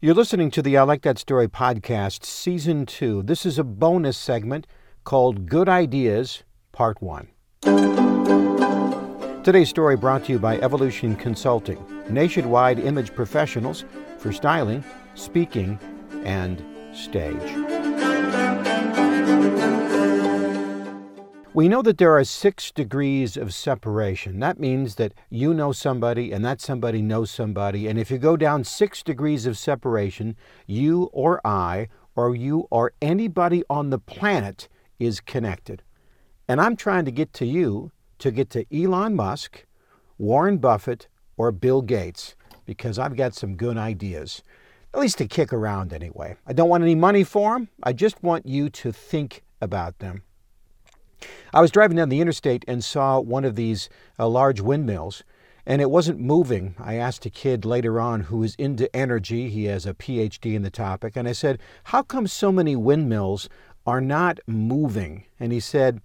You're listening to the I Like That Story podcast, Season 2. This is a bonus segment called Good Ideas, Part 1. Today's story brought to you by Evolution Consulting, nationwide image professionals for styling, speaking, and stage. We know that there are six degrees of separation. That means that you know somebody and that somebody knows somebody. And if you go down six degrees of separation, you or I or you or anybody on the planet is connected. And I'm trying to get to you to get to Elon Musk, Warren Buffett, or Bill Gates because I've got some good ideas. At least to kick around anyway. I don't want any money for them. I just want you to think about them. I was driving down the interstate and saw one of these uh, large windmills, and it wasn't moving. I asked a kid later on who is into energy, he has a PhD in the topic, and I said, How come so many windmills are not moving? And he said,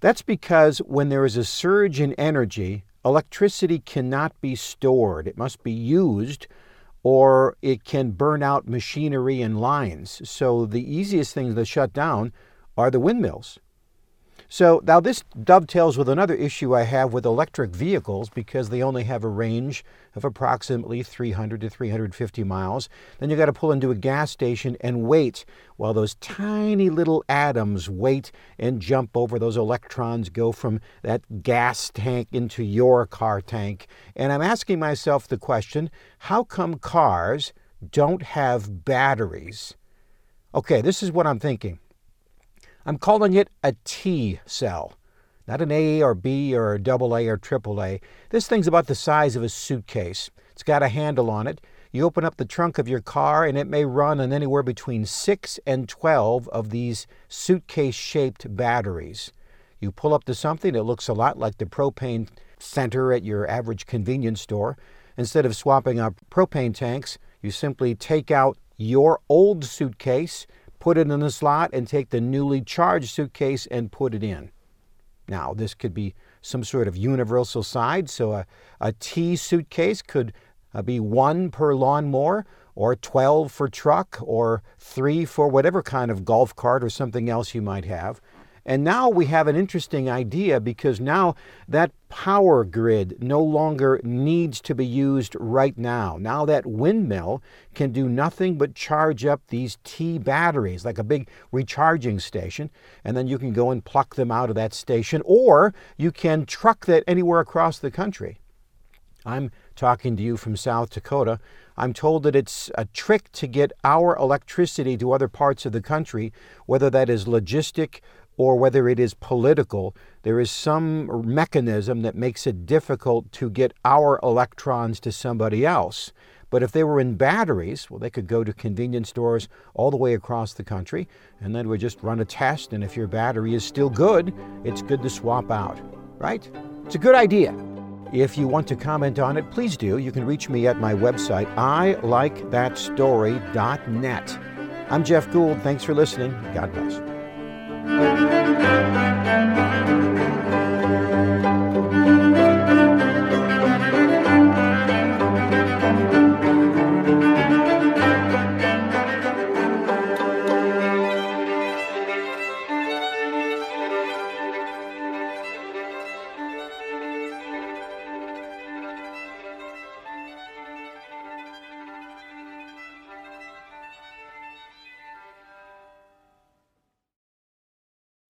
That's because when there is a surge in energy, electricity cannot be stored, it must be used. Or it can burn out machinery and lines. So, the easiest things to shut down are the windmills. So now this dovetails with another issue I have with electric vehicles because they only have a range of approximately 300 to 350 miles. Then you got to pull into a gas station and wait while those tiny little atoms wait and jump over those electrons go from that gas tank into your car tank. And I'm asking myself the question, how come cars don't have batteries? Okay, this is what I'm thinking. I'm calling it a T cell, not an A or B or a double A or triple A. This thing's about the size of a suitcase. It's got a handle on it. You open up the trunk of your car, and it may run on anywhere between 6 and 12 of these suitcase shaped batteries. You pull up to something that looks a lot like the propane center at your average convenience store. Instead of swapping out propane tanks, you simply take out your old suitcase, put it in the slot, and take the newly charged suitcase and put it in. Now, this could be some sort of universal size, so a, a T suitcase could uh, be one per lawnmower, or 12 for truck, or three for whatever kind of golf cart or something else you might have. And now we have an interesting idea because now that power grid no longer needs to be used right now. Now that windmill can do nothing but charge up these T batteries like a big recharging station, and then you can go and pluck them out of that station, or you can truck that anywhere across the country. I'm talking to you from South Dakota. I'm told that it's a trick to get our electricity to other parts of the country, whether that is logistic or whether it is political, there is some mechanism that makes it difficult to get our electrons to somebody else. But if they were in batteries, well, they could go to convenience stores all the way across the country, and then we just run a test. And if your battery is still good, it's good to swap out, right? It's a good idea. If you want to comment on it, please do. You can reach me at my website, ilikethatstory.net. I'm Jeff Gould. Thanks for listening. God bless.